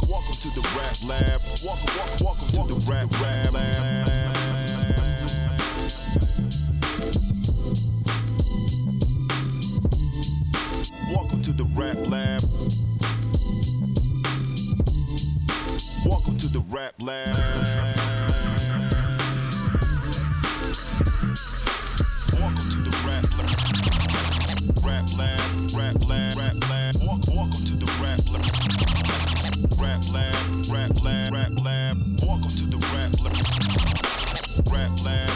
to the rap lab. Welcome, welcome, welcome to the rap lab. Welcome to the rap lab. Welcome to the rap lab. Welcome to the rap lab. Rap lab, rap lab, rap lab. Welcome, welcome to the rap lab. Rap lab, rap lab, rap lab. Welcome to the rap lab. Rap lab,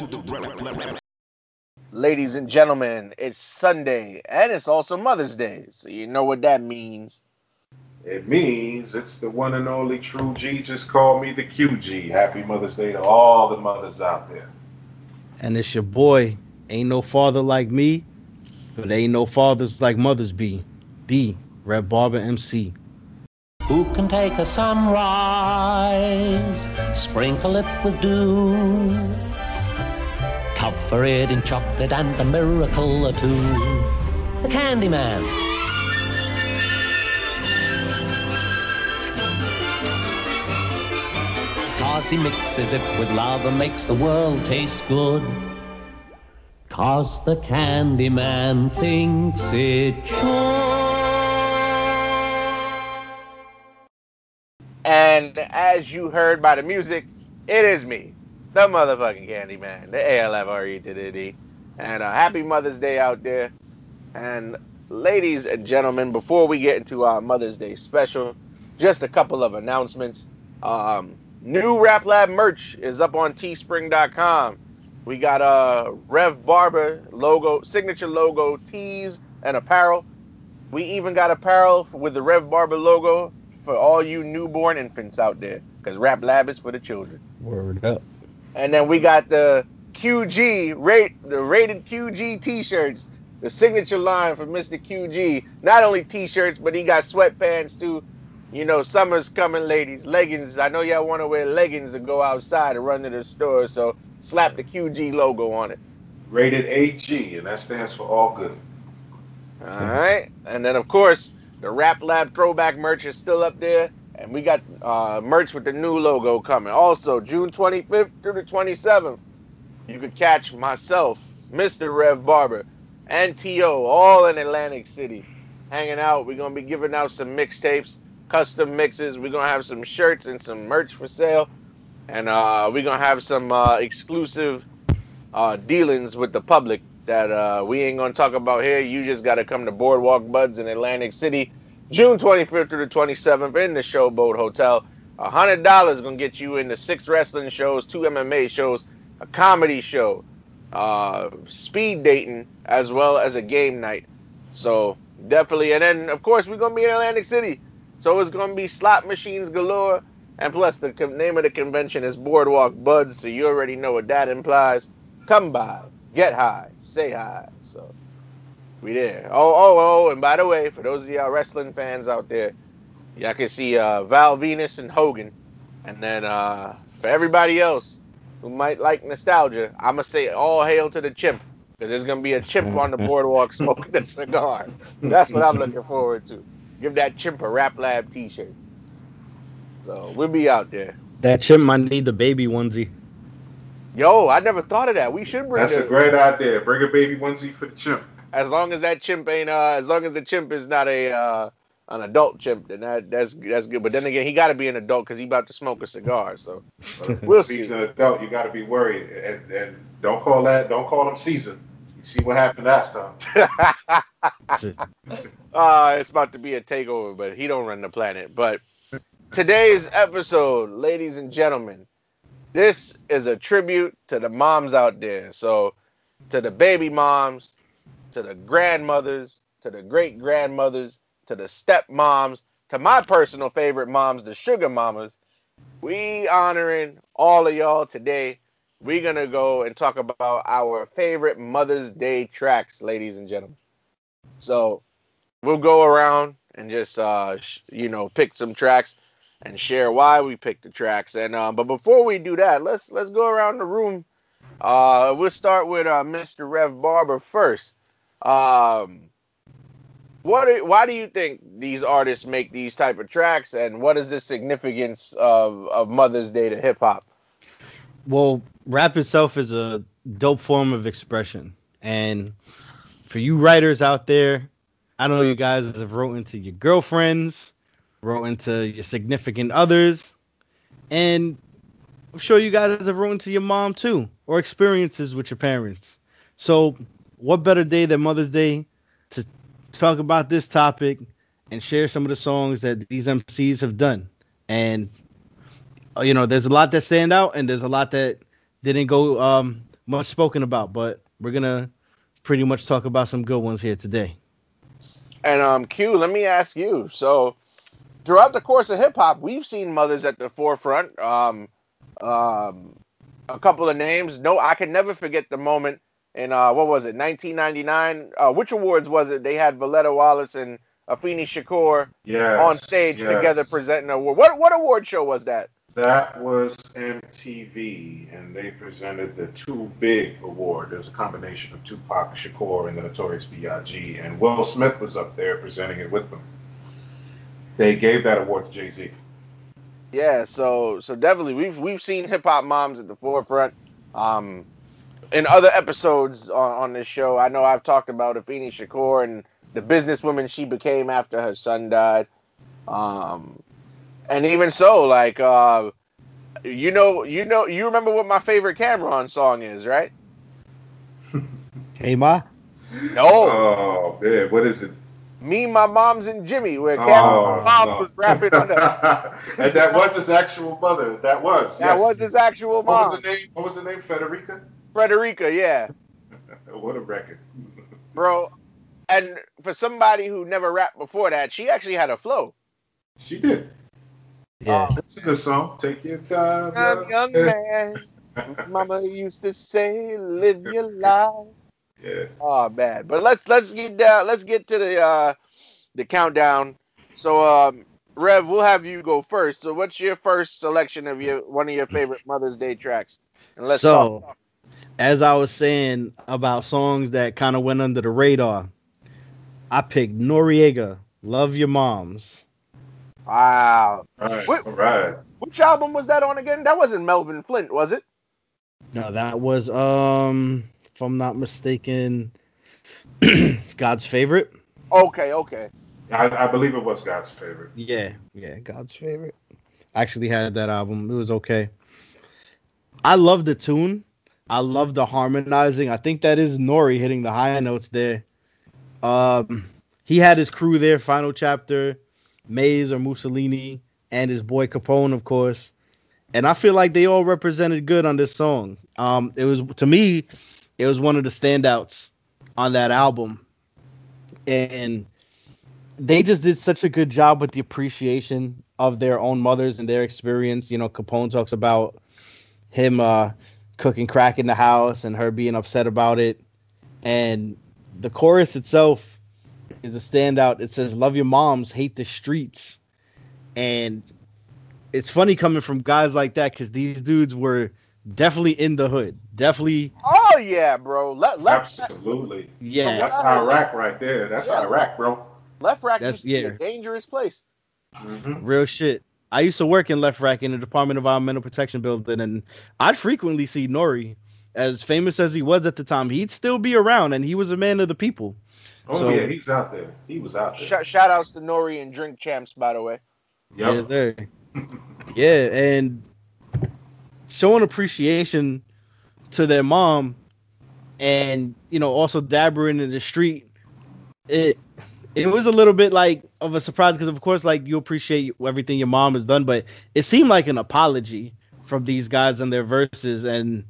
to the rap lab. Ladies and gentlemen, it's Sunday and it's also Mother's Day, so you know what that means. It means it's the one and only true G. Just call me the QG. Happy Mother's Day to all the mothers out there. And it's your boy. Ain't no father like me, but ain't no fathers like mothers be. D. Rev Barber MC. Who can take a sunrise, sprinkle it with dew, cover it in chocolate and a miracle or two? The Candyman. Cause he mixes it with love and makes the world taste good. Cause the Candyman thinks it should. And as you heard by the music, it is me, the motherfucking Candyman, the ALFRE. And uh, happy Mother's Day out there. And ladies and gentlemen, before we get into our Mother's Day special, just a couple of announcements. Um, new Rap Lab merch is up on teespring.com. We got a Rev Barber logo, signature logo, tees, and apparel. We even got apparel with the Rev Barber logo for all you newborn infants out there, because Rap Lab is for the children. Word up. And then we got the QG rate the rated QG t-shirts, the signature line for Mr. QG. Not only t-shirts, but he got sweatpants too. You know, summer's coming, ladies. Leggings. I know y'all want to wear leggings and go outside and run to the store, so slap the QG logo on it. Rated AG, and that stands for all good. All right. And then, of course, the Rap Lab throwback merch is still up there. And we got uh, merch with the new logo coming. Also, June 25th through the 27th, you could catch myself, Mr. Rev Barber, and T.O. all in Atlantic City hanging out. We're going to be giving out some mixtapes, custom mixes. We're going to have some shirts and some merch for sale. And uh, we're going to have some uh, exclusive uh, dealings with the public that uh, we ain't gonna talk about here. You just gotta come to Boardwalk Buds in Atlantic City, June 25th through the 27th in the Showboat Hotel. A hundred dollars is gonna get you into six wrestling shows, two MMA shows, a comedy show, uh, speed dating, as well as a game night. So definitely, and then of course we're gonna be in Atlantic City, so it's gonna be slot machines galore. And plus, the name of the convention is Boardwalk Buds, so you already know what that implies. Come by, get high, say hi. So we there. Oh, oh, oh, and by the way, for those of y'all wrestling fans out there, y'all can see uh, Val Venis and Hogan. And then uh, for everybody else who might like nostalgia, I'm gonna say all hail to the chimp. Because there's gonna be a chimp on the boardwalk smoking a cigar. That's what I'm looking forward to. Give that chimp a Rap Lab t-shirt. So we'll be out there. That chimp might need the baby onesie. Yo, I never thought of that. We should bring That's the, a great idea. Bring a baby onesie for the chimp. As long as that chimp ain't uh, as long as the chimp is not a uh, an adult chimp, then that that's that's good. But then again, he got to be an adult because he about to smoke a cigar. So we'll If see. he's an adult, you got to be worried, and, and don't call that don't call him seasoned. You see what happened last time. Uh, it's about to be a takeover, but he don't run the planet. But today's episode, ladies and gentlemen, this is a tribute to the moms out there. So to the baby moms, to the grandmothers, to the great grandmothers, to the stepmoms, to my personal favorite moms, the sugar mamas. We honoring all of y'all today. We're gonna go and talk about our favorite Mother's Day tracks, ladies and gentlemen. So we'll go around and just uh sh- you know pick some tracks and share why we picked the tracks. And um, but before we do that, let's let's go around the room. Uh, we'll start with uh, Mr. Rev Barber first. Um, what? Why do you think these artists make these type of tracks, and what is the significance of of Mother's Day to hip hop? Well, rap itself is a dope form of expression. And for you writers out there, I know you guys have wrote into your girlfriends, wrote into your significant others, and I'm sure you guys have wrote into your mom too, or experiences with your parents. So, what better day than Mother's Day to talk about this topic and share some of the songs that these MCs have done? And uh, you know, there's a lot that stand out, and there's a lot that didn't go um, much spoken about. But we're gonna pretty much talk about some good ones here today. And um, Q, let me ask you. So, throughout the course of hip hop, we've seen mothers at the forefront. Um, um, a couple of names. No, I can never forget the moment in uh, what was it, 1999? Uh, which awards was it? They had Voletta Wallace and Afeni Shakur Yeah. on stage yes. together presenting an award. What what award show was that? That was MTV, and they presented the Too Big Award. There's a combination of Tupac Shakur and the Notorious B.I.G. and Will Smith was up there presenting it with them. They gave that award to Jay Z. Yeah, so so definitely we've we've seen hip hop moms at the forefront. Um, in other episodes on, on this show, I know I've talked about Afeni Shakur and the businesswoman she became after her son died. Um, and even so, like uh, you know, you know, you remember what my favorite Cam'ron song is, right? Hey ma, No, Oh, man, what is it? me, my mom's and Jimmy, where Cam'ron's mom no. was rapping on that. and that was his actual mother. That was. That yes. was his actual mom. What was the name? What was the name? Frederica. Frederica. Yeah. What a record. bro. And for somebody who never rapped before that, she actually had a flow. She did. yeah, Oh. That's a good song. Take your time. I'm young man. Mama used to say, "Live your life." Yeah. Oh man, but let's let's get down. Let's get to the uh the countdown. So, um, Rev, we'll have you go first. So, what's your first selection of your one of your favorite Mother's Day tracks? And let's So- talk. As I was saying about songs that kind of went under the radar, I picked Noreaga, "Love Your Moms." Wow, All right. What- All right. which album was that on again? That wasn't Melvin Flynt, was it? No, that was um, if I'm not mistaken, God's favorite. Okay, okay. I, I believe it was God's favorite. Yeah, yeah, God's favorite. I actually had that album. It was okay. I love the tune. I love the harmonizing. I think that is Nori hitting the high notes there. Um, he had his crew there. Final chapter, Maze or Mussolini, and his boy Capone, of course. And I feel like they all represented good on this song. Um, it was to me, it was one of the standouts on that album, and they just did such a good job with the appreciation of their own mothers and their experience. You know, Capone talks about him uh, cooking crack in the house and her being upset about it. And the chorus itself is a standout. It says, Love your moms, hate the streets. And it's funny coming from guys like that because these dudes were definitely in the hood. Definitely, Oh yeah, bro. Let left Absolutely. yeah. That's Iraq right there. That's Yeah. Iraq, bro. Lefrak That's- used to be a dangerous place. hmm Real shit. I used to work in Lefrak in the Department of Environmental Protection building, and I'd frequently see Nori as famous as he was at the time, he'd still be around, and he was a man of the people. Oh So- yeah, he's out there. He was out there. Sh- shout outs to Nori and Drink Champs, by the way. Yep. Yes, sir. yeah, and showing appreciation to their mom, and you know, also dabbering in the street. It it was a little bit like of a surprise because, of course, like you appreciate everything your mom has done, but it seemed like an apology from these guys and their verses. And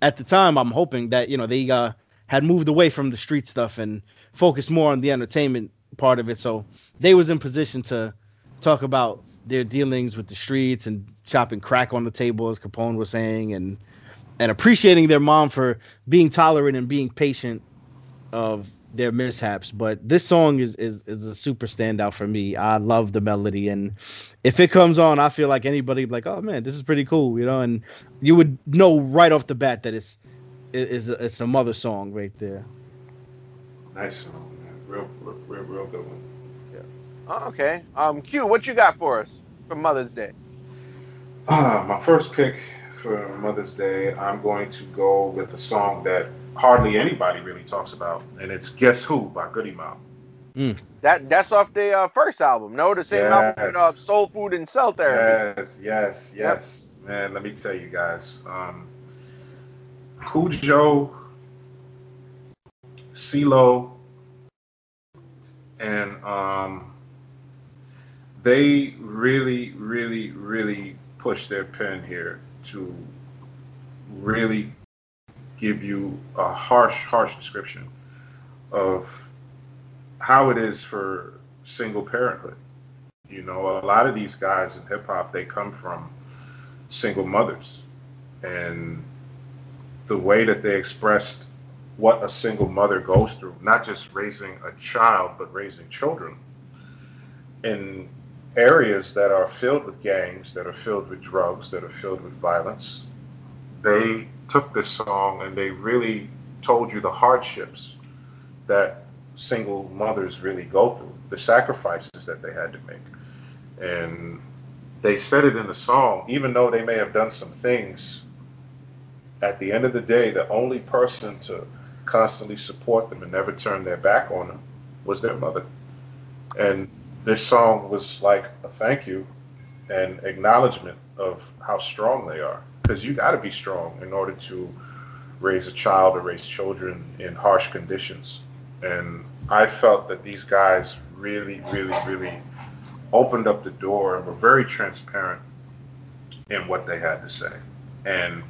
at the time, I'm hoping that you know they uh, had moved away from the street stuff and focused more on the entertainment part of it, so they was in position to talk about their dealings with the streets and chopping crack on the table, as Capone was saying, and and appreciating their mom for being tolerant and being patient of their mishaps. But this song is, is is a super standout for me. I love the melody, and if it comes on, I feel like anybody be like, oh man, this is pretty cool, you know, and you would know right off the bat that it's it- it's a, it's a mother song right there. Nice song, man. Real, real, real, real good one. Oh, okay. Um, Q, what you got for us for Mother's Day? Ah, my first pick for Mother's Day, I'm going to go with a song that hardly anybody really talks about, and it's "Guess Who" by Goodie Mob. That that's off the uh, first album. No, the same album with uh, Soul Food and Cell Therapy. Yes, yes, yes, man. Let me tell you guys, um, Khujo, CeeLo, and um, they really, really, really push their pen here to really give you a harsh, harsh description of how it is for single parenthood. You know, a lot of these guys in hip hop, they come from single mothers. And the way that they expressed what a single mother goes through, not just raising a child, but raising children in areas that are filled with gangs, that are filled with drugs, that are filled with violence. They took this song and they really told you the hardships that single mothers really go through, the sacrifices that they had to make. And they said it in the song, even though they may have done some things, at the end of the day, the only person to constantly support them and never turn their back on them was their mother. And this song was like a thank you and acknowledgement of how strong they are. Because you got to be strong in order to raise a child or raise children in harsh conditions. And I felt that these guys really, really, really opened up the door and were very transparent in what they had to say. And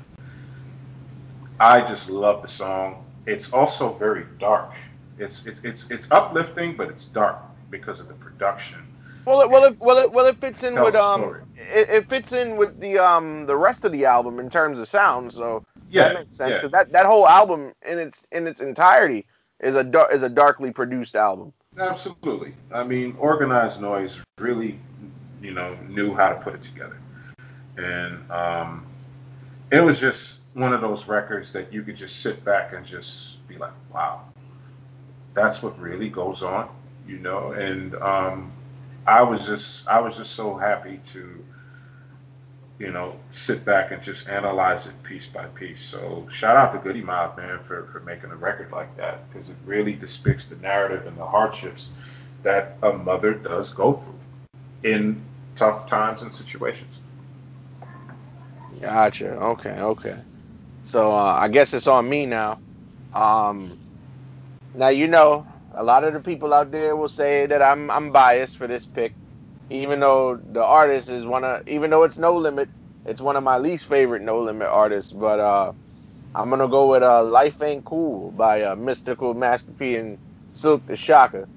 I just love the song. It's also very dark. It's it's it's it's uplifting, but it's dark because of the production. Well, it, well, it, well, it, well, it fits in with the um, it, it fits in with the um, the rest of the album in terms of sound. So Yeah, that makes sense yeah. because that, that whole album in its in its entirety is a dar- is a darkly produced album. Absolutely. I mean, Organized Noize really, you know, knew how to put it together, and um, it was just one of those records that you could just sit back and just be like, wow, that's what really goes on, you know. And um, I was just, I was just so happy to, you know, sit back and just analyze it piece by piece. So shout out to Goodie Mob, man, for, for making a record like that because it really depicts the narrative and the hardships that a mother does go through in tough times and situations. Gotcha. Okay. Okay. So uh, I guess it's on me now. Um, now you know a lot of the people out there will say that I'm I'm biased for this pick, even though the artist is one of even though it's No Limit, it's one of my least favorite No Limit artists. But uh, I'm gonna go with uh, Life Ain't Cool by uh, Mystikal Master P and Silk the Shocker.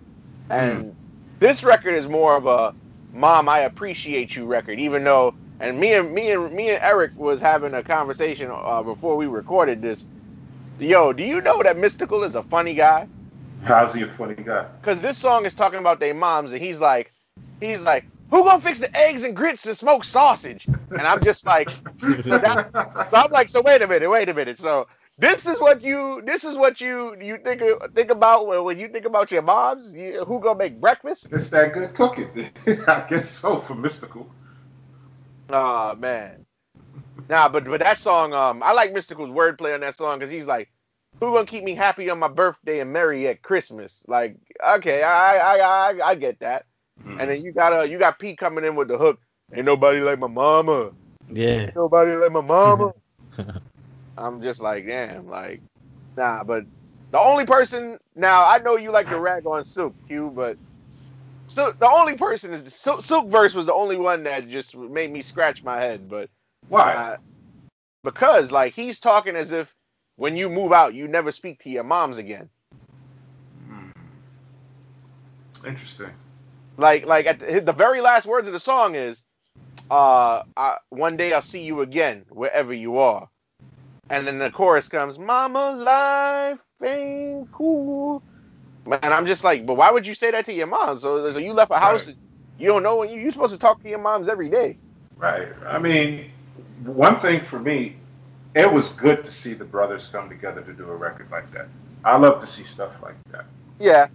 And this record is more of a mom I appreciate you record, even though and me and me and me and Eric was having a conversation uh, before we recorded this. Yo, do you know that Mystikal is a funny guy? How's he a funny guy? Because this song is talking about their moms, and he's like, he's like, who gonna fix the eggs and grits and smoked sausage? And I'm just like, so, that's, so I'm like, so wait a minute, wait a minute. So this is what you, this is what you you think think about when, when you think about your moms. You, who gonna make breakfast? It's that good cooking. I guess so for Mystikal. Oh man. Nah, but but that song, um, I like Mystikal's wordplay on that song because he's like, "Who gonna keep me happy on my birthday and merry at Christmas?" Like, okay, I I I I get that. Mm-hmm. And then you got uh you got Pete coming in with the hook. Ain't nobody like my mama. Yeah. Ain't nobody like my mama. I'm just like, damn, like, nah. But the only person now I know you like to rag on Silk Q, but so the only person is Silk, Silk verse was the only one that just made me scratch my head. But Why? uh, because like he's talking as if when you move out, you never speak to your moms again. Mm. Interesting. Like like at the, the very last words of the song is, uh, I, one day I'll see you again wherever you are, and then the chorus comes, "Mama, life ain't cool." Man, I'm just like, but why would you say that to your mom? So, so you left a house, Right. you don't know when you you're supposed to talk to your moms every day. Right. I mean, one thing for me, it was good to see the brothers come together to do a record like that. I love to see stuff like that. Yeah,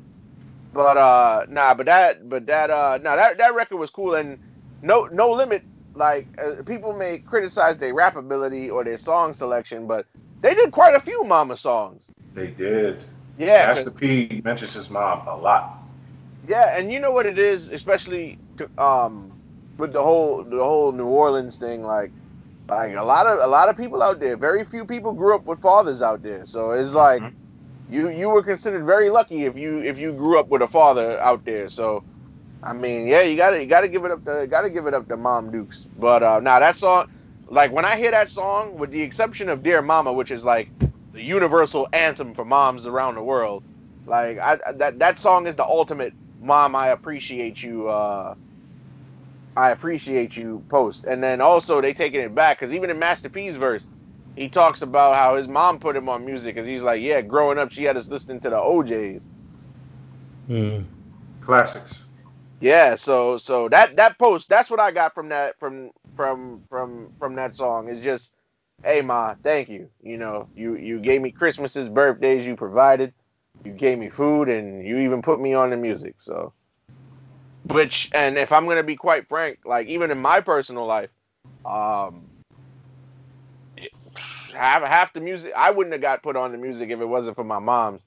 but uh, nah, but that, but that, uh, nah, that that record was cool and no no limit. Like uh, people may criticize their rap ability or their song selection, but they did quite a few mama songs. They did. Yeah, Master P mentions his mom a lot. Yeah, and you know what it is, especially um with the whole the whole New Orleans thing. Like, like a lot of a lot of people out there. Very few people grew up with fathers out there. So it's like Mhm. you you were considered very lucky if you if you grew up with a father out there. So, I mean, yeah, you gotta you gotta give it up to gotta give it up to Mom Dukes. But uh, now that song, like when I hear that song, with the exception of Dear Mama, which is like the universal anthem for moms around the world. Like I that that song is the ultimate mom I appreciate you uh I appreciate you post. And then also they taking it back cuz even in Master P's verse he talks about how his mom put him on music cuz he's like, yeah, growing up she had us listening to the OJs. Mm. Classics. Yeah, so so that that post, that's what I got from that from from from from that song. Is just, hey ma, thank you. You know, you you gave me Christmases, birthdays, you provided, you gave me food, and you even put me on the music. So, which and if I'm gonna be quite frank, like even in my personal life, um, it- half half the music I wouldn't have got put on the music if it wasn't for my mom's.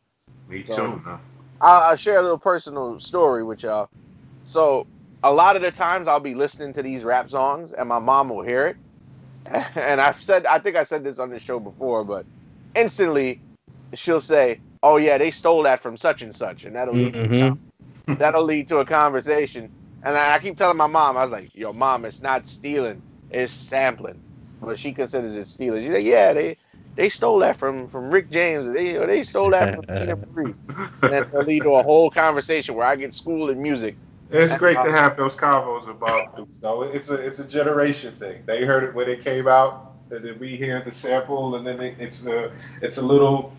Me So- too. huh? I'll, I'll share a little personal story with y'all. So a lot of the times I'll be listening to these rap songs and my mom will hear it. And I've said I think I said this on the show before, but instantly she'll say, "Oh yeah, they stole that from such and such," and that'll lead, Mhm. That'll lead to a conversation. And I, I keep telling my mom, I was like, "Yo, mom, it's not stealing, it's sampling." But she considers it stealing. She's like, "Yeah, they they stole that from from Rick James. Or they or they stole that from Teena Marie." and then it'll lead to a whole conversation where I get schooled in music. It's great to uh, have those convos about Duke, though. It's a it's a generation thing. They heard it when it came out, and then we hear the sample, and then it, it's a it's a little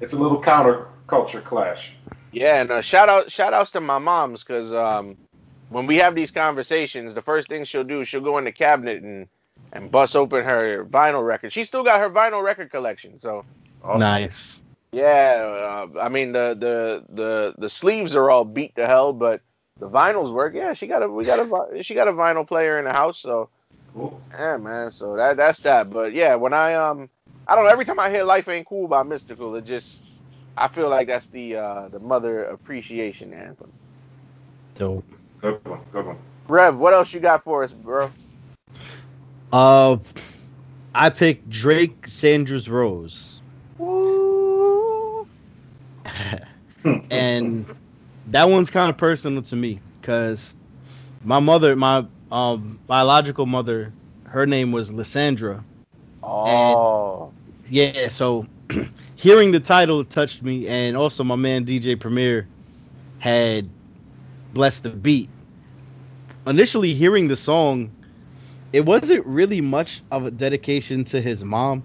it's a little counter culture clash. Yeah, and uh, shout out shout outs to my moms because um, when we have these conversations, the first thing she'll do is she'll go in the cabinet and and bust open her vinyl record. She still got her vinyl record collection, so Awesome. Nice. yeah. Uh, I mean the the the the sleeves are all beat to hell, but the vinyls work. Yeah, she got a we got a she got a vinyl player in the house, so. Cool. Yeah, man. So that that's that. But yeah, when I um, I don't know. Every time I hear "Life Ain't Cool" by Mystikal, it just I feel like that's the uh the mother appreciation anthem. Dope. Good one. Good one. Rev, what else you got for us, bro? Uh, I picked Drake Sandra's Rose. Woo. and that one's kind of personal to me because my mother, my um, biological mother, her name was Lysandra. Oh, Yeah, so hearing the title touched me, and also my man DJ Premier had blessed the beat. Initially, hearing the song, it wasn't really much of a dedication to his mom.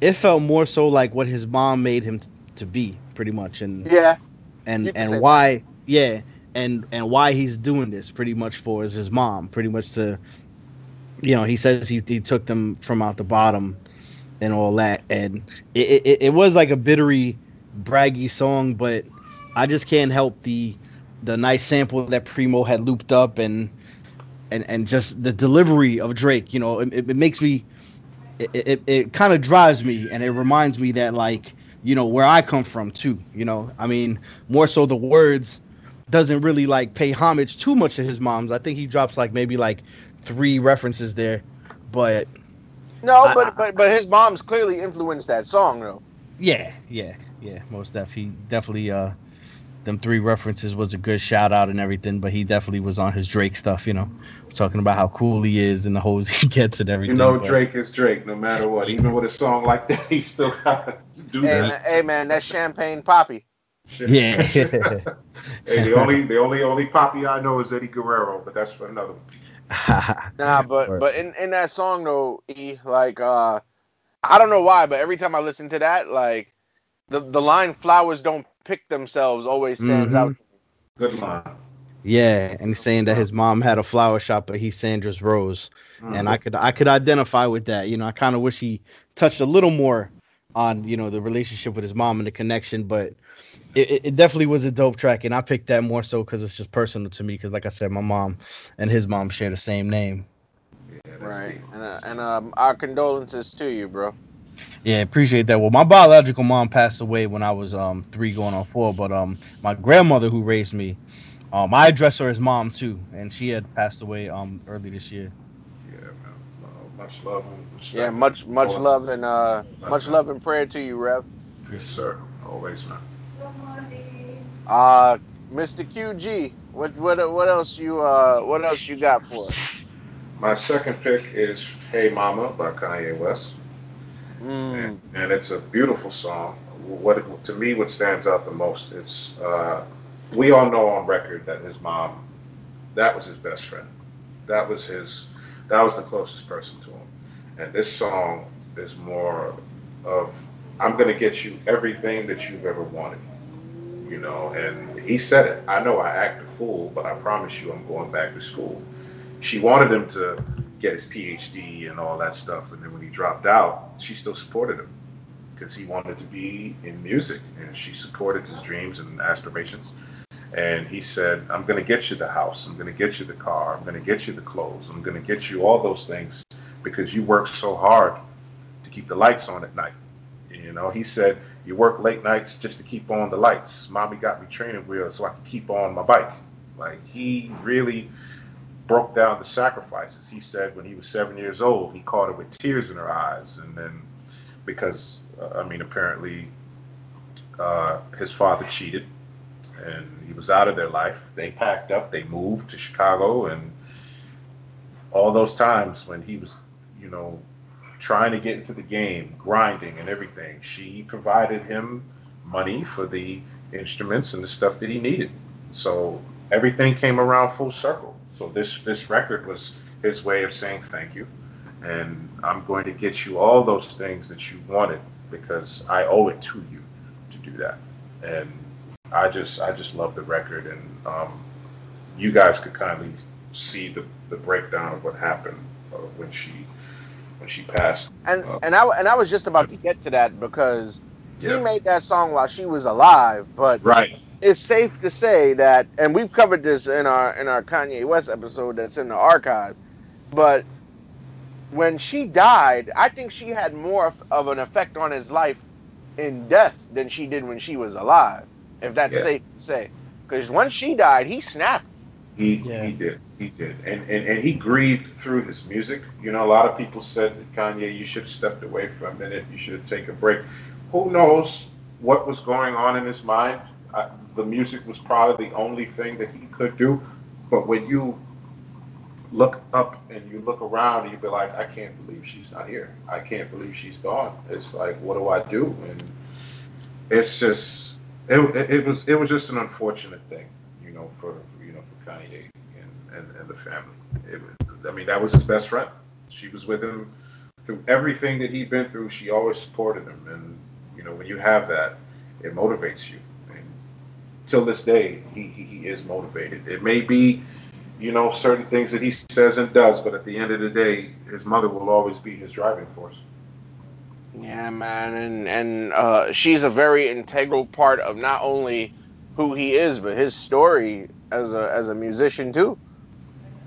It felt more so like what his mom made him t- to be, pretty much, and yeah. and You and why yeah and and why he's doing this pretty much for is his mom pretty much to you know he says he, he took them from out the bottom and all that and it, it, it was like a bittery braggy song but i just can't help the the nice sample that primo had looped up and and and just the delivery of drake you know it, it makes me it it, it kind of drives me and it reminds me that like you know where I come from too. You know, I mean more so the words doesn't really like pay homage too much to his mom's. I think he drops like maybe like three references there, but No, I- but but but his mom's clearly influenced that song though. yeah, yeah, yeah, most def he definitely uh them three references was a good shout out and everything, but he definitely was on his Drake stuff, you know, talking about how cool he is and the hoes he gets and everything. You know, but- Drake is Drake, no matter what. Even with a song like that, he still got to do Hey, that. man, hey man, that's champagne poppy. Yeah. hey, the only the only only poppy I know is Eddie Guerrero, but that's for another. Nah, but Word. but in, in that song though, E, like uh I don't know why, but every time I listen to that, like the the line "flowers don't pick themselves" always stands Mhm. out. Good line. Yeah, and he's saying that his mom had a flower shop, but he's Sandra's rose, Mm-hmm. and I could I could identify with that. You know, I kind of wish he touched a little more on you know the relationship with his mom and the connection, but it, it- it definitely was a dope track, and I picked that more so because it's just personal to me. Because like I said, my mom and his mom share the same name. Yeah, Right. And uh, and um our condolences to you, bro. Yeah, appreciate that. Well, my biological mom passed away when I was um three going on four, but um my grandmother who raised me, um I address her as mom too, and she had passed away um early this year. Yeah, man. Uh, much love and. Yeah, much much love and uh much love and prayer to you, Rev. Yes, sir. Always, man. Uh Mr. QG, what what what else you uh what else you got for us? My second pick is "Hey Mama" by Kanye West. Mm, and, and it's a beautiful song. What to me, what stands out the most, it's uh, we all know on record that his mom, that was his best friend, that was his, that was the closest person to him, and this song is more of I'm gonna get you everything that you've ever wanted, you know. And he said it. I know I act a fool, but I promise you, I'm going back to school. She wanted him to get his PhD and all that stuff. And then when he dropped out, she still supported him because he wanted to be in music and she supported his dreams and aspirations. And he said, I'm going to get you the house. I'm going to get you the car. I'm going to get you the clothes. I'm going to get you all those things because you work so hard to keep the lights on at night. You know, he said, You work late nights just to keep on the lights. Mommy got me training wheels so I could keep on my bike. Like, he really broke down the sacrifices. He said when he was seven years old, he caught her with tears in her eyes, and then because uh, I mean, apparently uh, his father cheated, and he was out of their life. They packed up, they moved to Chicago, and all those times when he was, you know, trying to get into the game, grinding and everything, she provided him money for the instruments and the stuff that he needed. So everything came around full circle. So this this record was his way of saying thank you, and I'm going to get you all those things that you wanted because I owe it to you to do that. And I just I just love the record, and um, you guys could kindly see the, the breakdown of what happened uh, when she when she passed. and Uh, and I and I was just about to get to that because Yeah. he made that song while she was alive, but Right. it's safe to say that, and we've covered this in our in our Kanye West episode that's in the archive, but when she died, I think she had more of- an effect on his life in death than she did when she was alive, if that's Yeah. safe to say. Because once she died, he snapped. He Yeah. he did. He did. And, and and he grieved through his music. You know, a lot of people said Kanye, you should have stepped away for a minute. You should have taken a break. Who knows what was going on in his mind? Uh, the music was probably the only thing that he could do. But when you look up and you look around, and you be like, I can't believe she's not here. I can't believe she's gone. It's like, what do I do? And it's just, it, it, was it was just an unfortunate thing, you know, for you know for Kanye and, and, and the family. It, I mean, that was his best friend. She was with him through everything that he'd been through. She always supported him, and you know, when you have that, it motivates you. And till this day, he, he, he is motivated. It may be, you know, certain things that he says and does, but at the end of the day, his mother will always be his driving force. Yeah, man, and and uh, she's a very integral part of not only who he is, but his story as a as a musician too.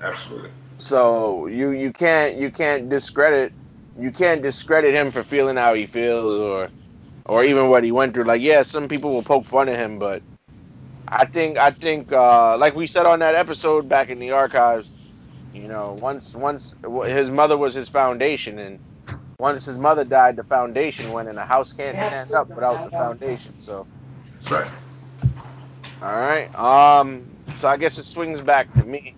Absolutely. So you you can't you can't discredit you can't discredit him for feeling how he feels or or even what he went through. Like, yeah, some people will poke fun at him, but I think I think uh, like we said on that episode back in the archives, you know, once once his mother was his foundation, and once his mother died, the foundation went, and a house can't stand up without the foundation. So, That's right. all right. Um, so I guess it swings back to me.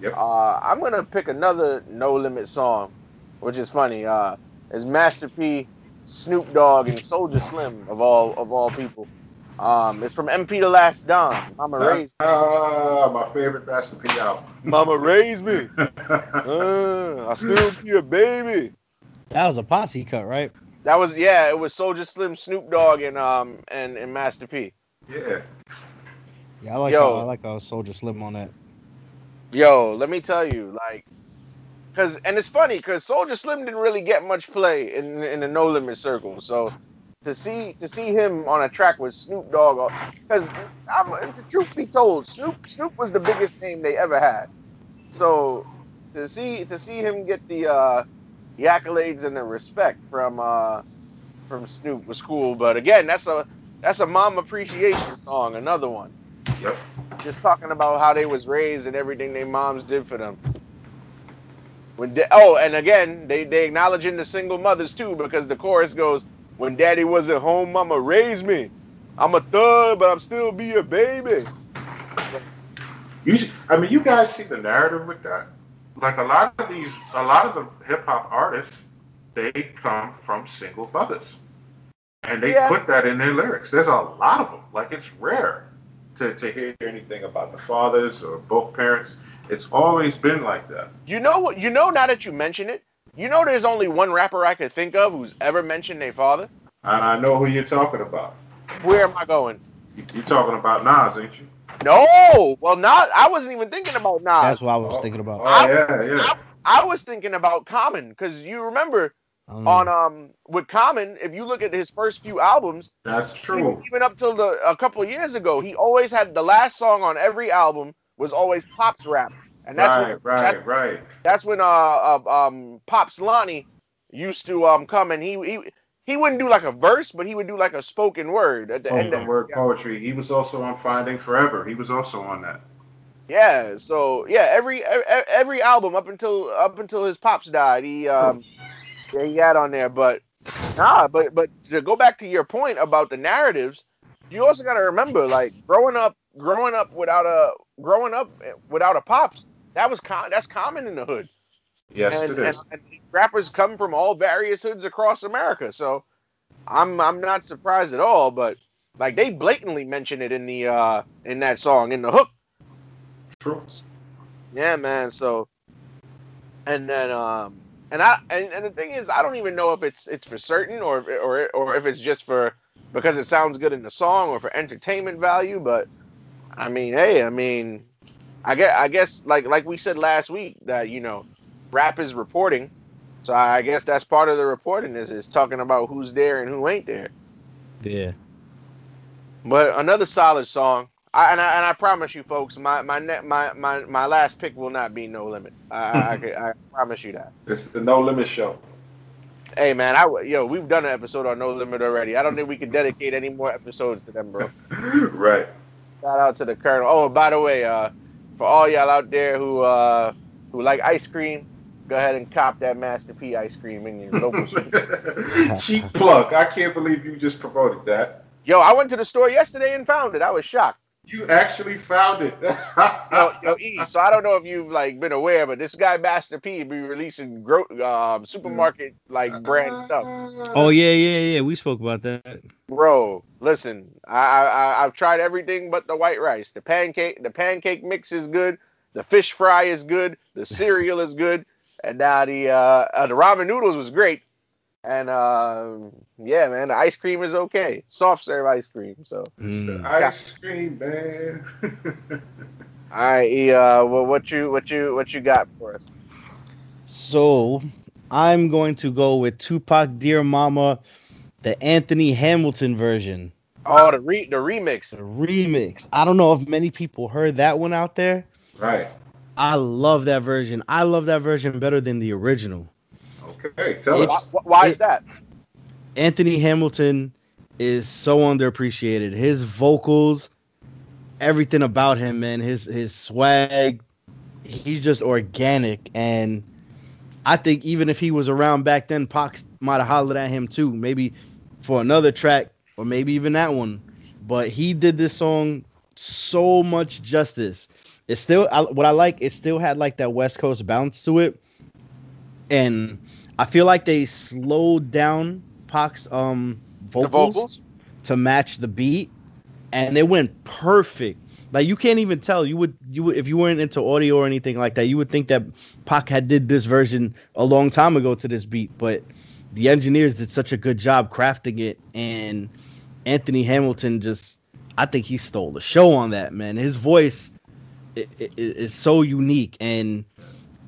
Yep. Uh, I'm gonna pick another No Limit song, which is funny. Uh, is Master P, Snoop Dogg, and Soldier Slim of all of all people. Um, it's from MP Da Last Don. Mama raised, Ah, my favorite Master P album. Mama raised me. Uh, I still be a baby. That was a posse cut, right? That was yeah. It was Soldier Slim, Snoop Dogg, and um and, and Master P. yeah. Yeah, I like Yo. how, I like how Soldier Slim on that. Yo, let me tell you, like, cause and it's funny, cause Soldier Slim didn't really get much play in in the No Limit circle. So to see to see him on a track with Snoop Dogg, cause I'm the truth be told, Snoop Snoop was the biggest name they ever had. So to see to see him get the uh, the accolades and the respect from uh, from Snoop was cool. But again, that's a that's a mom appreciation song, another one Yep. just talking about how they was raised and everything their moms did for them. When da- oh, and again, they they acknowledging the single mothers too because the chorus goes, "When daddy wasn't home, mama raised me. I'm a thug, but I'm still be a baby." You, see- I mean, you guys see the narrative with that. Like a lot of these, a lot of the hip hop artists, they come from single mothers, and they Yeah. put that in their lyrics. There's a lot of them. Like it's rare to to hear anything about the fathers or both parents. It's always been like that. You know what? You know now that you mention it, you know there's only one rapper I could think of who's ever mentioned their father. And I know who you're talking about. Where am I going? You- You're talking about Nas, ain't you? No, well, not. I wasn't even thinking about Nas. That's what I was Oh, thinking about. Oh I yeah, yeah. I was thinking about Common because you remember Um, on um with Common, if you look at his first few albums, That's true. even up till the a couple of years ago, he always had the last song on every album was always Pop's rap, and that's Right, when, right, that's, right. that's when uh, uh um Pops Lonnie used to um come and he he he wouldn't do like a verse, but he would do like a spoken word at the end. Spoken Of, word yeah. poetry. He was also on Finding Forever. He was also on that. Yeah, so yeah, every every album up until up until his pops died, he um yeah, he had on there. But nah, but but to go back to your point about the narratives, you also got to remember like growing up growing up without a growing up without a pops, that was com- that's common in the hood. Yes, and, it is. and, and rappers come from all various hoods across America, so I'm I'm not surprised at all. But like they blatantly mention it in the uh in that song in the hook. True. Yeah, man. So, and then um, and I and, and the thing is, I don't even know if it's it's for certain or if, or or if it's just for because it sounds good in the song or for entertainment value. But I mean, hey, I mean, I guess I guess like like we said last week that you know, rap is reporting. So I guess that's part of the reporting is is talking about who's there and who ain't there. yeah. But another solid song. I, and, I, and I promise you, folks, my my, net, my my my last pick will not be No Limit. I I, I, could- I promise you that. It's the No Limit Show. Hey man, I yo, we've done an episode on No Limit already. I don't think we can dedicate any more episodes to them, bro. right. Shout out to the Colonel. Oh, by the way, uh, for all y'all out there who uh who like ice cream, go ahead and cop that Master P ice cream in your local store. Cheap plug. I can't believe you just promoted that. Yo, I went to the store yesterday and found it. I was shocked. You actually found it. Yo, yo, E. So I don't know if you've like been aware, but this guy Master P be releasing gro- um, supermarket like brand stuff. Oh yeah, yeah, yeah. We spoke about that. Bro, listen, I, I I- I've tried everything but the white rice. The pancake the pancake mix is good. The fish fry is good. The cereal is good. And now the uh, uh the ramen noodles was great. And uh, yeah, man, the ice cream is okay. Soft serve ice cream. So Mm. Ice cream, man. all right, E, uh, well, what you what you what you got for us? So I'm going to go with Tupac Dear Mama, the Anthony Hamilton version, Oh, the re the remix. the remix. I don't know if many people heard that one out there. right. I love that version. I love that version better than the original. Okay, tell It- us. Why, why It- is that? Anthony Hamilton is so underappreciated. His vocals, everything about him, man, his his swag, he's just organic. And I think even if he was around back then, Pac might have hollered at him too, maybe for another track or maybe even that one. But he did this song so much justice. It still I, what I like. It still had like that West Coast bounce to it, and I feel like they slowed down Pac's um vocals, vocals? to match the beat, and it went perfect. Like you can't even tell. You would you would if you weren't into audio or anything like that, you would think that Pac had did this version a long time ago to this beat, but the engineers did such a good job crafting it, and Anthony Hamilton just I think he stole the show on that man. His voice i- i- is so unique, and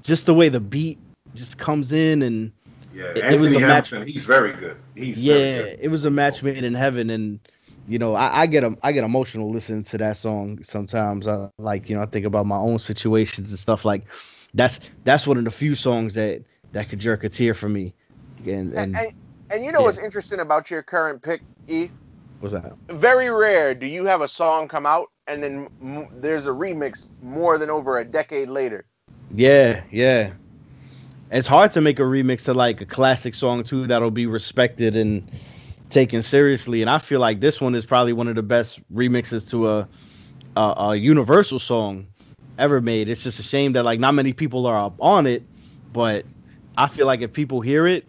just the way the beat just comes in and Yeah, it- it was a match- Hamilton, he's very good. He's yeah, very good. it was a match made in heaven, and you know, I, I get em- I get emotional listening to that song sometimes. I like, you know, I think about my own situations and stuff like. That's that's one of the few songs that that could jerk a tear for me. And And, and and, and you know yeah. what's interesting about your current pick, E? what's that? Very rare do you have a song come out and then m- there's a remix more than over a decade later. Yeah, yeah. It's hard to make a remix to like a classic song too that'll be respected and taken seriously. And I feel like this one is probably one of the best remixes to a a, a Universal song ever made. It's just a shame that like not many people are up on it, but I feel like if people hear it,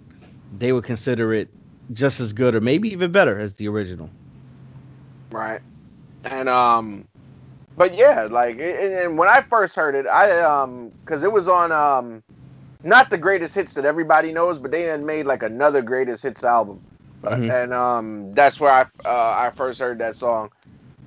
they would consider it just as good or maybe even better as the original. Right. And um but yeah, like and, and when I first heard it, I um cuz it was on um not the greatest hits that everybody knows, but they had made like another greatest hits album. Mhm. And um that's where I uh, I first heard that song.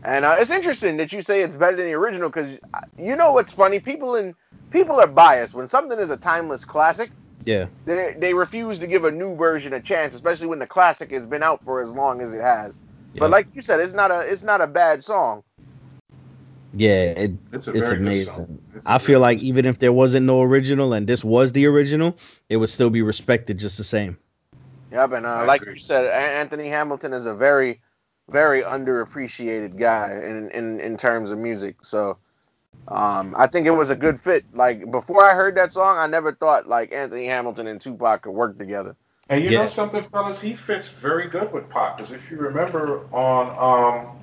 And uh, it's interesting that you say it's better than the original cuz you know what's funny? People in people are biased when something is a timeless classic. Yeah. They, they refuse to give a new version a chance, especially when the classic has been out for as long as it has. But like you said, it's not a it's not a bad song. Yeah, it, It's, a it's amazing. song. It's a I very feel like song. even if there wasn't no original and this was the original, it would still be respected just the same. Yep, and uh, like agree. you said, Anthony Hamilton is a very, very underappreciated guy in in, in terms of music. So, um, I think it was a good fit. Like before I heard that song, I never thought like Anthony Hamilton and Tupac could work together. And you Yeah. know something, fellas? He fits very good with Pac. Because if you remember on um,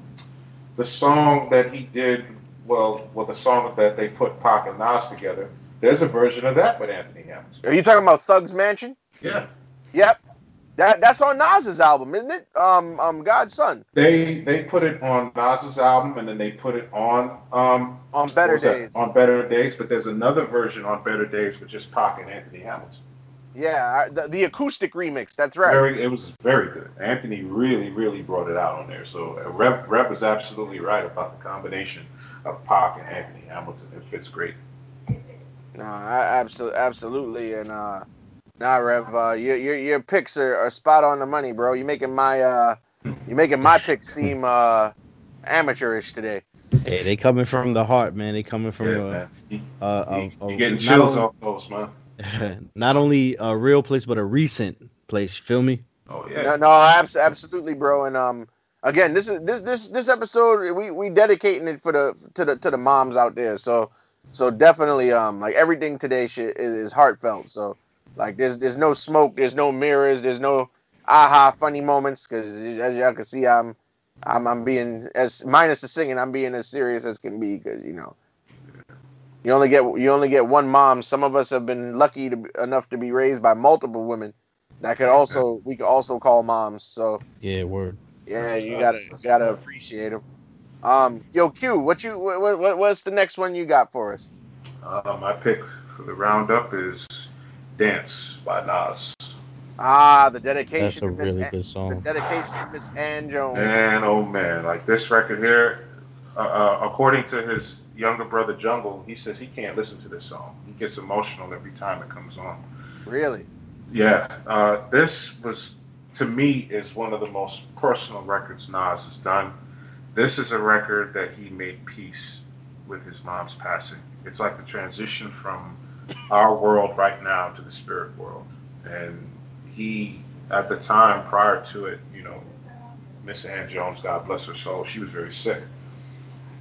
the song that he did, well, well, the song that they put Pac and Nas together, there's a version of that with Anthony Hamilton. Are you talking about Thugz Mansion? Yeah. Yep, that that's on Nas's album, isn't it? Um, um, God's Son They they put it on Nas's album, and then they put it on um, on Better was that? Days. On Better Days, but there's another version on Better Days with just Pac and Anthony Hamilton. Yeah, the, the acoustic remix. That's right. Very, it was very good. Anthony really, really brought it out on there. So Rev, Rev is absolutely right about the combination of Pac and Anthony Hamilton. It fits great. No, I absolutely, absolutely, and uh, nah, Rev, uh, your your your picks are, are spot on the money, bro. You're making my uh, you're making my picks seem uh, amateurish today. Hey, they coming from the heart, man. They coming from Yeah, uh, man. You, uh, uh, you- uh, getting chills only- off those, man. not only a real place but a recent place. You feel me? Oh yeah. No, no, abs- absolutely, bro. And um, again, this is this this this episode we we dedicating it for the to the to the moms out there. So so definitely um like everything today shit is, is heartfelt. So like there's there's no smoke, there's no mirrors, there's no aha funny moments because as y'all can see, I'm I'm I'm being as minus the singing, I'm being as serious as can be because you know. You only get you only get one mom. Some of us have been lucky to, enough to be raised by multiple women that could also we could also call moms. So Yeah, word. Yeah, you gotta you gotta appreciate them. Um, yo, Q, what you what, what what's the next one you got for us? Uh, my pick for the roundup is "Dance" by Nas. Ah, the dedication. That's a to Miss really An- good The song. dedication to Miss Ann Jones. And oh man, like this record here, uh, uh, according to his younger brother Jungle, he says he can't listen to this song. He gets emotional every time it comes on. Really? Yeah, uh, this was to me is one of the most personal records Nas has done. This is a record that he made peace with his mom's passing. It's like the transition from our world right now to the spirit world. and he at the time prior to it, you know, Miss Ann Jones, God bless her soul, she was very sick.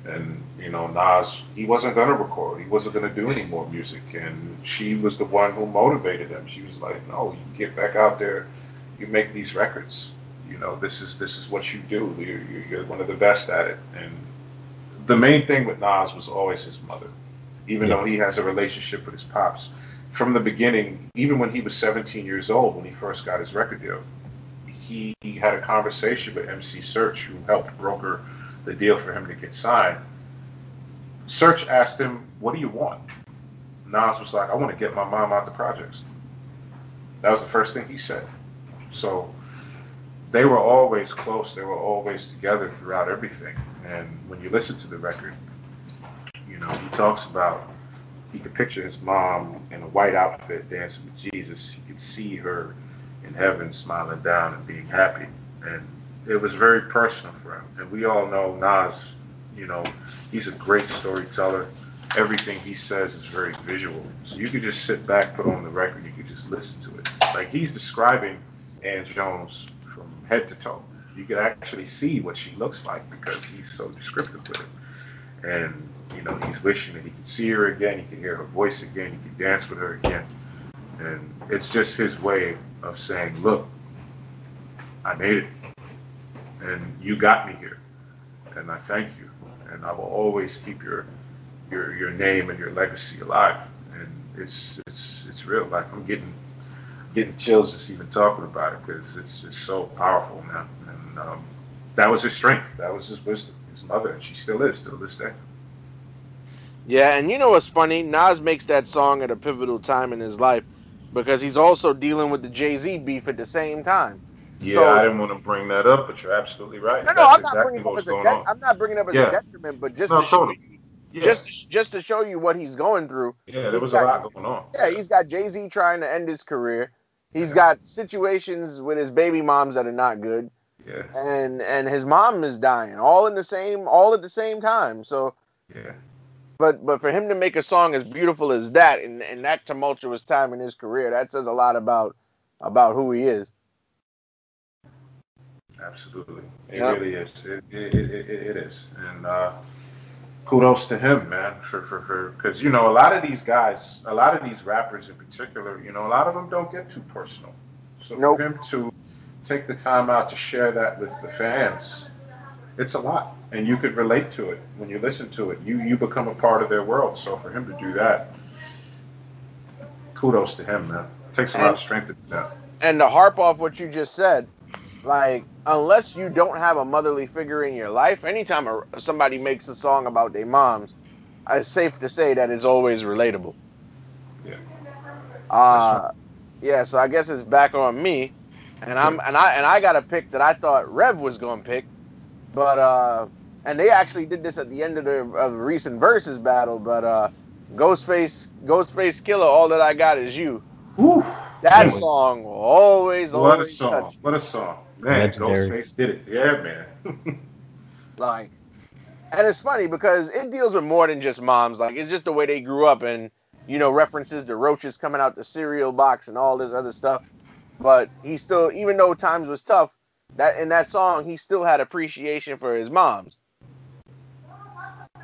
And, you know, Nas, he wasn't going to record. He wasn't going to do any more music. And she was the one who motivated him. She was like, no, you get back out there. You make these records. You know, this is this is what you do. You're, you're, one of the best at it. And the main thing with Nas was always his mother. Even Yeah. though he has a relationship with his pops. From the beginning, even when he was 17 years old, when he first got his record deal, he, he had a conversation with MC Serch, who helped broker the deal for him to get signed. Serch asked him, "What do you want?" Nas was like, "I want to get my mom out the projects." That was the first thing he said. So they were always close. They were always together throughout everything. And when you listen to the record, you know he talks about he could picture his mom in a white outfit dancing with Jesus. He could see her in heaven smiling down and being happy. And it was very personal for him. And we all know Nas, you know, he's a great storyteller. Everything he says is very visual. So you could just sit back, put on the record, you could just listen to it. Like he's describing Ann Jones from head to toe. You could actually see what she looks like because he's so descriptive with it. And, you know, he's wishing that he could see her again, he could hear her voice again, he could dance with her again. And it's just his way of saying, look, I made it. And you got me here. And I thank you. And I will always keep your your your name and your legacy alive. And it's it's it's real. Like I'm getting getting chills just even talking about it because it's just so powerful, man. And um, that was his strength. That was his wisdom. His mother, and she still is till this day. Yeah, and you know what's funny? Nas makes that song at a pivotal time in his life because he's also dealing with the Jay Z beef at the same time. Yeah, So- I didn't want to bring that up, but you're absolutely right. No, no, That's I'm not exactly bringing up as a de- I'm not bringing it up as Yeah. a detriment, but just No, to show totally. you, Yeah, just just to show you what he's going through. yeah, there was got- a lot going on. Yeah, he's got Jay Z trying to end his career. He's got situations with his baby moms that are not good, Yeah, and and his mom is dying, all in the same, all at the same time. So, yeah. but but for him to make a song as beautiful as that in, in that tumultuous time in his career, that says a lot about about who he is. Absolutely, it Yep. really is. It, it, it, it, it is, and uh, kudos to him, man, for for for because you know a lot of these guys, a lot of these rappers in particular, you know, a lot of them don't get too personal. So Nope. for him to take the time out to share that with the fans, it's a lot, and you could relate to it when you listen to it. You you become a part of their world. So for him to do that, kudos to him, man. It takes a lot of strength to do that. And to harp off what you just said, like unless you don't have a motherly figure in your life, anytime a, somebody makes a song about their moms, it's safe to say that it's always relatable. Yeah. Uh, yeah. So I guess it's back on me, and I'm and I and I got a pick that I thought Rev was gonna pick, but uh, and they actually did this at the end of the of the recent versus battle, but uh, Ghostface Ghostface Killah, all that I got is you. Whew. That song will always What a always song! What a song! Man, Legendary. Ghostface did it. Yeah, man. Like, and it's funny because it deals with more than just moms. Like, it's just the way they grew up and, you know, references to roaches coming out the cereal box and all this other stuff. But he still, even though times was tough, that in that song he still had appreciation for his moms.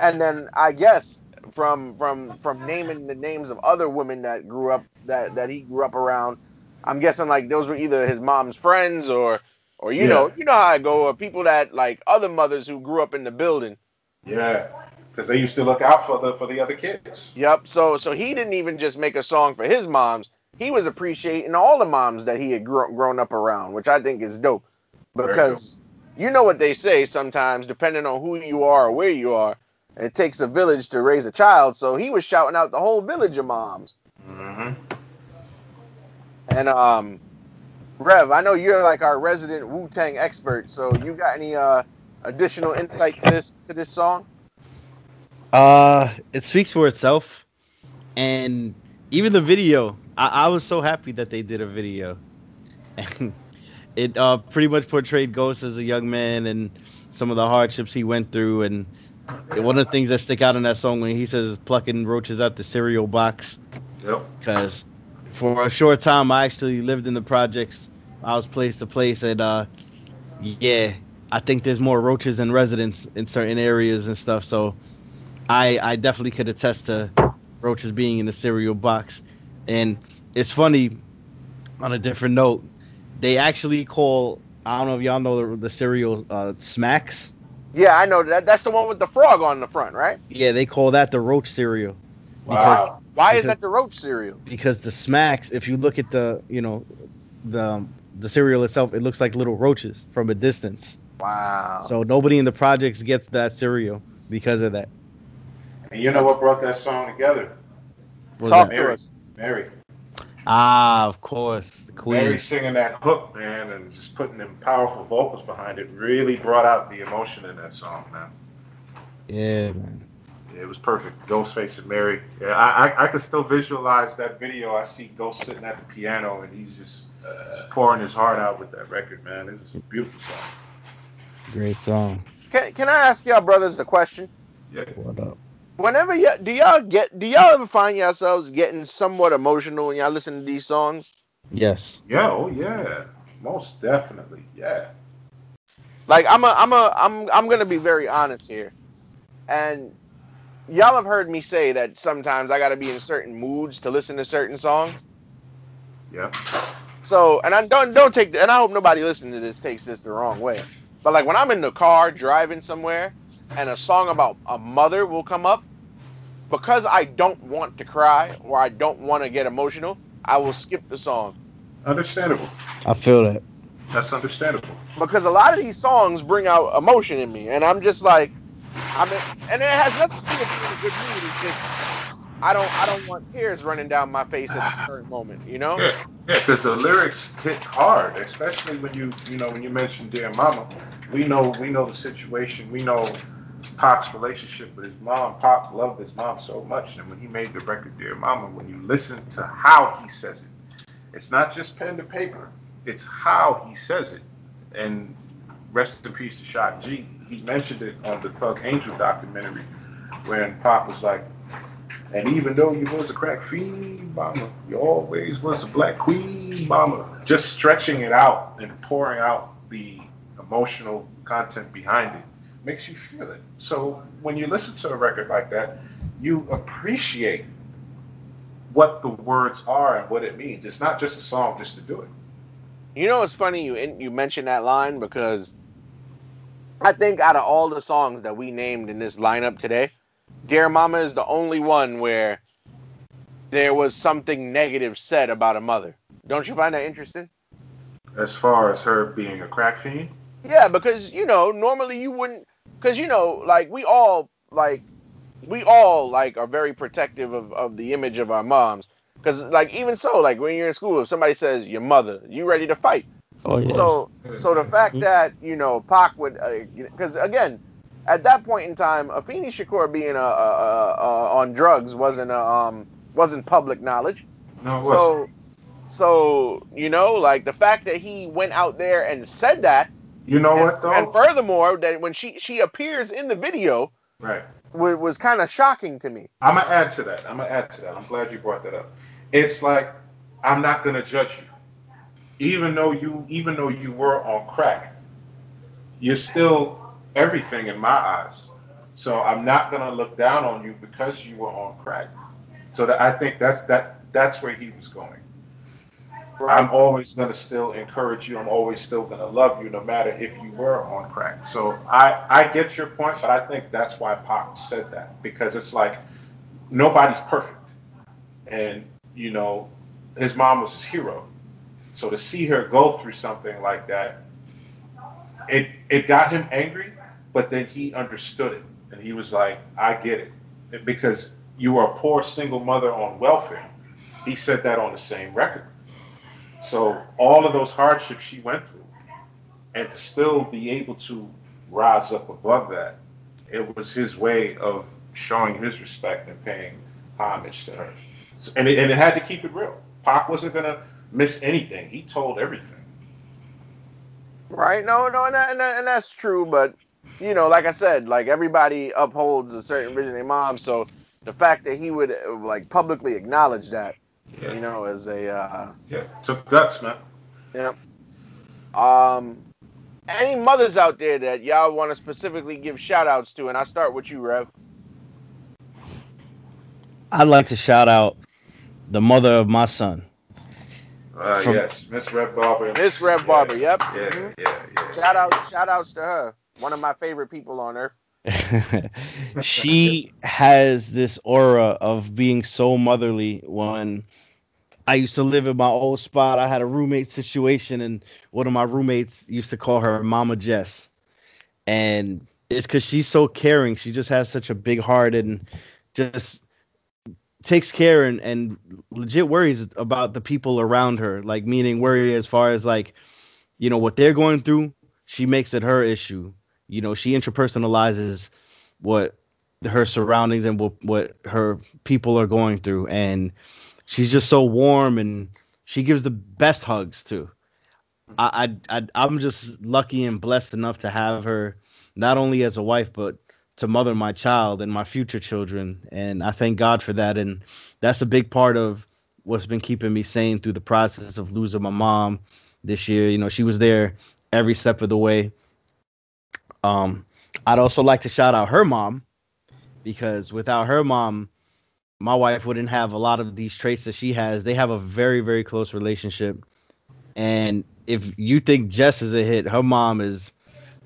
And then I guess from from from naming the names of other women that grew up that that he grew up around, I'm guessing like those were either his mom's friends or or you Yeah. know you know how I go or people that like other mothers who grew up in the building. yeah, because they used to look out for the for the other kids. Yep. So so he didn't even just make a song for his moms. He was appreciating all the moms that he had grow, grown up around, which I think is dope. Because you know what they say sometimes, depending on who you are or where you are, it takes a village to raise a child. So he was shouting out the whole village of moms. Mm-hmm. And um, Rev, I know you're like our resident Wu Tang expert. So you got any uh additional insight to this to this song? Uh, it speaks for itself, and even the video. I, I was so happy that they did a video, and it uh pretty much portrayed Ghost as a young man and some of the hardships he went through. And one of the things that stick out in that song when he says plucking roaches out the cereal box, Yep. because for a short time, I actually lived in the projects. I was place to place, and uh, yeah, I think there's more roaches than residents in certain areas and stuff. So, I I definitely could attest to roaches being in the cereal box. And it's funny, on a different note, they actually call I don't know if y'all know the, the cereal uh, Smacks. Yeah, I know that. That's the one with the frog on the front, right? Yeah, they call that the roach cereal. Wow. Why is that the roach cereal? because the smacks if you look at the you know the the cereal itself it looks like little roaches from a distance Wow. so nobody in the projects gets that cereal because of that And you know what brought that song together? Was Talk that- to Mary. us. Mary. ah of course the Queen. Mary queen singing that hook, man, and just putting them powerful vocals behind it really brought out the emotion in that song, man. yeah man It was perfect. Ghostface and Mary. Yeah, I, I I could still visualize that video. I see Ghost sitting at the piano and he's just uh, pouring his heart out with that record, man. It was a beautiful song. great song Can, can I ask y'all brothers the question? Yeah. what up Whenever you do y'all get do y'all ever find yourselves getting somewhat emotional when y'all listen to these songs? yes Yeah, oh yeah. Most definitely. Yeah. Like I'm a I'm a I'm I'm gonna be very honest here, and y'all have heard me say that sometimes I gotta be in certain moods to listen to certain songs. Yeah. So, and I don't don't take and I hope nobody listening to this takes this the wrong way. But like when I'm in the car driving somewhere, and a song about a mother will come up, because I don't want to cry or I don't want to get emotional, I will skip the song Understandable. i feel that That's understandable. because a lot of these songs bring out emotion in me, and I'm just like, I'm, and it has nothing to do with being in a good mood. It's just I don't I don't want tears running down my face at the current moment, you know? Yeah, yeah, because the lyrics hit hard, especially when you you know when you mention "Dear Mama." We know we know the situation. We know Pac's relationship with his mom. Pac loved his mom so much, and when he made the record "Dear Mama," when you listen to how he says it, it's not just pen to paper. It's how he says it. And rest in peace to Shock G. He mentioned it on the Thug Angel documentary, when Pop was like, and even though you was a crack fiend, mama, you always was a black queen, mama. Just stretching it out and pouring out the emotional content behind it makes you feel it. So when you listen to a record like that, you appreciate what the words are and what it means. It's not just a song just to do it. You know, it's funny you you mentioned that line because I think out of all the songs that we named in this lineup today, "Dear Mama" is the only one where there was something negative said about a mother. Don't you find that interesting? As far as her being a crack fiend, Yeah, because you know, normally you wouldn't, because you know, like we all like, we all like are very protective of, of the image of our moms. Because like even so, like when you're in school, if somebody says your mother, you ready to fight. Oh yeah So so the fact mm-hmm. that you know Pac would, uh, because again, at that point in time, Afeni Shakur being a, a, a, a, on drugs wasn't a, um wasn't public knowledge. no, it wasn't. So so you know like the fact that he went out there and said that you know and, what though? and furthermore, that when she she appears in the video right. was, was kind of shocking to me. I'm gonna add to that. I'm gonna add to that. I'm glad you brought that up. It's like I'm not gonna judge you, even though you even though you were on crack. You're still everything in my eyes. So I'm not gonna look down on you because you were on crack. So that I think that's that that's where he was going. I'm always gonna still encourage you. I'm always still gonna love you, no matter if you were on crack. So I I get your point, but I think that's why Pac said that because it's like nobody's perfect, and you know his mom was his hero. So to see her go through something like that, it it got him angry, but then he understood it, and he was like, I get it, because you are a poor single mother on welfare. He said that on the same record. So all of those hardships she went through, and to still be able to rise up above that, it was his way of showing his respect and paying homage to her. And it, and it had to keep it real. Pac wasn't gonna miss anything. He told everything. Right? No, no, and, that, and, that, and that's true. But you know, like I said, like everybody upholds a certain vision of their mom. So the fact that he would uh, like publicly acknowledge that Yeah. You know, as a uh, Yeah. Took guts, man. Yeah. Um, any mothers out there that y'all want to specifically give shout outs to, and I start with you, Rev. I'd like to shout out the mother of my son. Uh, From- yes, Miss Red Barber. Miss Rev Yeah. Barber. Yep. Yeah, Mhm. yeah, yeah. Shout out, shout outs to her. One of my favorite people on earth. she has this aura of being so motherly when I used to live in my old spot. I had a roommate situation, and one of my roommates used to call her Mama Jess. And it's because she's so caring. She just has such a big heart and just takes care and, and legit worries about the people around her. Like, meaning worry as far as like, you know, what they're going through, she makes it her issue. You know, she interpersonalizes what her surroundings and what, what her people are going through. And she's just so warm and she gives the best hugs too. I, I, I I'm just lucky and blessed enough to have her not only as a wife but to mother my child and my future children and I thank God for that and that's a big part of what's been keeping me sane through the process of losing my mom this year you know she was there every step of the way um I'd also like to shout out her mom because without her mom my wife wouldn't have a lot of these traits that she has. They have a very, very close relationship. And if you think Jess is a hit, her mom is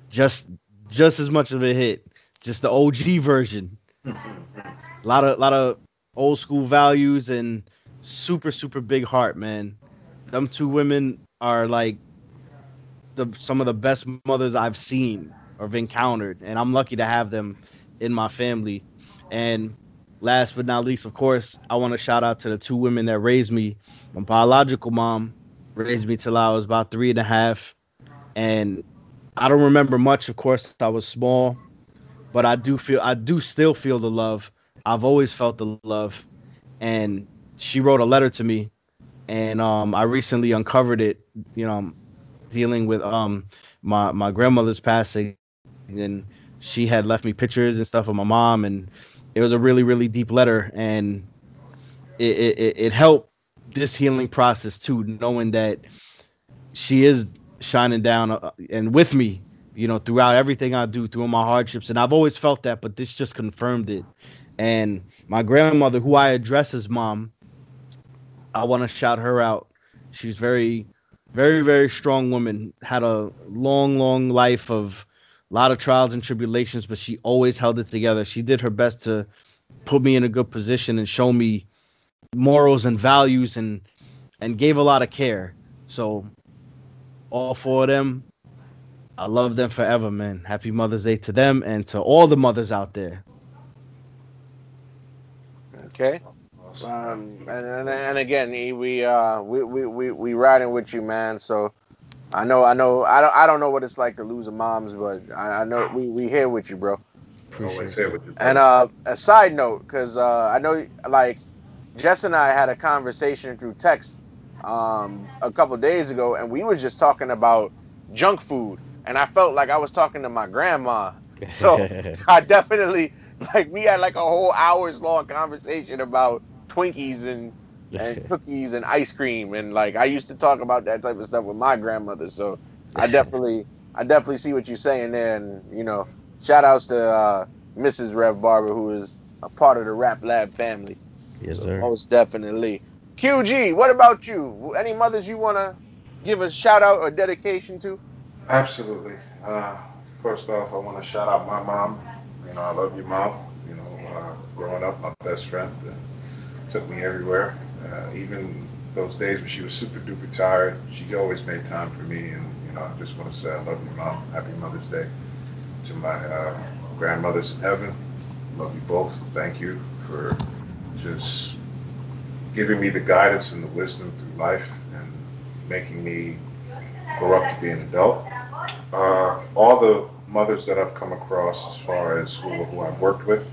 just just as much of a hit. Just the OG version. A lot of lot of old school values and super, super big heart, man. Them two women are like the some of the best mothers I've seen or have encountered. And I'm lucky to have them in my family. And last but not least, of course, I want to shout out to the two women that raised me. My biological mom raised me till I was about three and a half. And I don't remember much, of course, I was small, but I do feel, I do still feel the love. I've always felt the love. And she wrote a letter to me, and um, I recently uncovered it, you know, dealing with um, my, my grandmother's passing. And she had left me pictures and stuff of my mom, and it was a really really deep letter and it, it, it helped this healing process too knowing that she is shining down uh, and with me you know throughout everything i do through my hardships and i've always felt that but this just confirmed it and my grandmother who i address as mom i want to shout her out she's very very very strong woman had a long long life of a lot of trials and tribulations, but she always held it together. She did her best to put me in a good position and show me morals and values and and gave a lot of care. So all four of them, I love them forever, man. Happy Mother's Day to them and to all the mothers out there. Okay. Um, and, and, and again, E, we uh we, we, we, we riding with you, man. So I know I know I don't I don't know what it's like to lose a mom's, but I, I know we we here with you, bro. Always here with you. And uh, a side note, because uh, I know like Jess and I had a conversation through text um, a couple days ago, and we was just talking about junk food, and I felt like I was talking to my grandma. So I definitely like we had like a whole hours long conversation about Twinkies and and cookies and ice cream and like I used to talk about that type of stuff with my grandmother. So I definitely I definitely see what you're saying there, and you know, shout outs to uh, Mrs. Rev Barber who is a part of the Rap Lab family. yes, So sir. most definitely. QG, what about you? Any mothers you wanna give a shout out or dedication to? Absolutely. Uh, first off, I want to shout out my mom. You know, I love you, mom. You know, uh, growing up, my best friend uh, took me everywhere. Uh, even those days when she was super duper tired, she always made time for me. And you know, I just want to say I love you, mom. Happy Mother's Day to my uh, grandmothers in heaven. Love you both. Thank you for just giving me the guidance and the wisdom through life and making me grow up to be an adult. Uh, all the mothers that I've come across, as far as who, who I've worked with,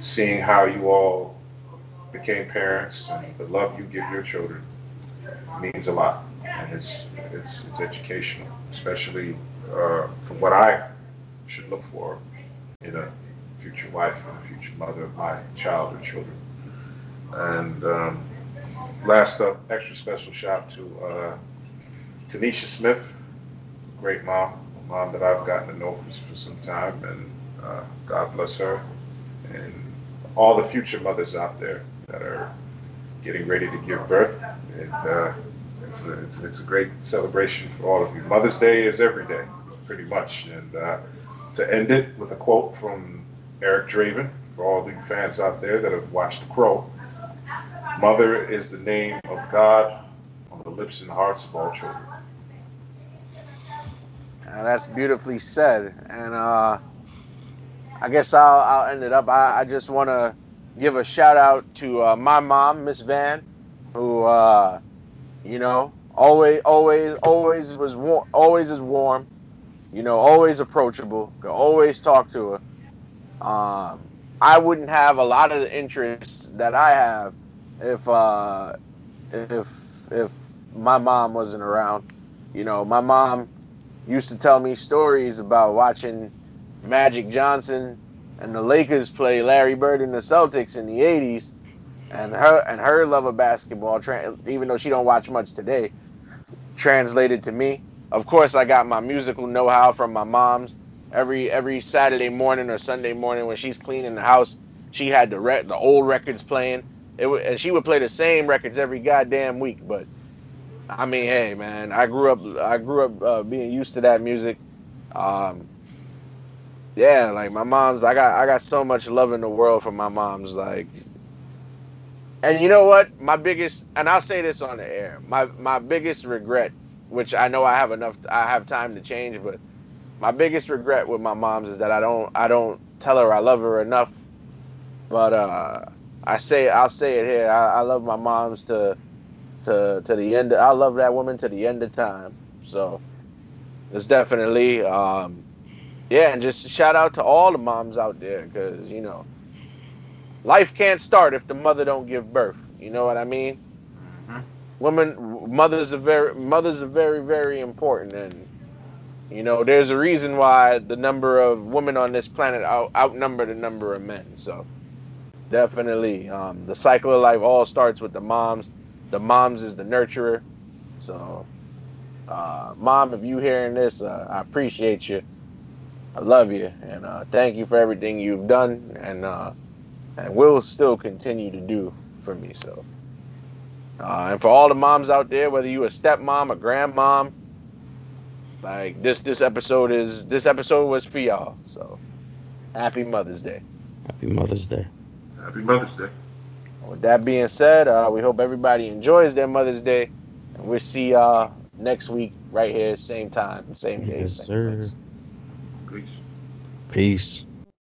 seeing how you all became parents and the love you give your children means a lot, and it's it's it's educational, especially uh, for what I should look for in a future wife and a future mother of my child or children. And um, last up, extra special shout to uh, Tanisha Smith, great mom, a mom that I've gotten to know for, some time, and uh, God bless her, and all the future mothers out there that are getting ready to give birth. And uh, it's, a, it's, it's a great celebration for all of you. Mother's Day is every day, pretty much. And uh, to end it with a quote from Eric Draven, for all the fans out there that have watched The Crow. Mother is the name of God on the lips and hearts of all children. That's beautifully said. And uh, I guess I'll, I'll end it up. I, I just want to give a shout out to uh, my mom, Miss Van, who, uh, you know, always, always, always was war- always is warm. You know, always approachable. Could always talk to her. Um, I wouldn't have a lot of the interests that I have if uh, if if my mom wasn't around. You know, my mom used to tell me stories about watching Magic Johnson and the Lakers play Larry Bird and the Celtics in the 80s and her and her love of basketball even though she don't watch much today translated to me. Of course, I got my musical know-how from my mom's. Every every Saturday morning or Sunday morning when she's cleaning the house, she had the re- the old records playing. It w- and she would play the same records every goddamn week. But I mean, hey man, I grew up I grew up uh, being used to that music. Um, yeah, like my mom's, I got I got so much love in the world for my mom's. Like, and you know what? My biggest, and I'll say this on the air, my my biggest regret, which I know I have enough, I have time to change, but my biggest regret with my mom's is that I don't I don't tell her I love her enough. But uh, I say I'll say it here. I, I love my mom's to to to the end. Of, I love that woman to the end of time. So it's definitely um, yeah, and just shout out to all the moms out there because you know life can't start if the mother don't give birth. You know what I mean? Women, mothers are very mothers are very very important and you know, there's a reason why the number of women on this planet out, outnumber the number of men. So, definitely, um, the cycle of life all starts with the moms. The moms is the nurturer. So, uh, mom, if you hearing this, uh, I appreciate you. I love you, and uh, thank you for everything you've done, and uh, and will still continue to do for me. So, uh, and for all the moms out there, whether you a stepmom, a grandmom, like this this episode is this episode was for y'all. So happy Mother's Day. Happy Mother's Day. Happy Mother's Day. With that being said, uh, we hope everybody enjoys their Mother's Day, and we'll see y'all next week right here, same time, same day, Yes, same sir. place. Peace. Peace.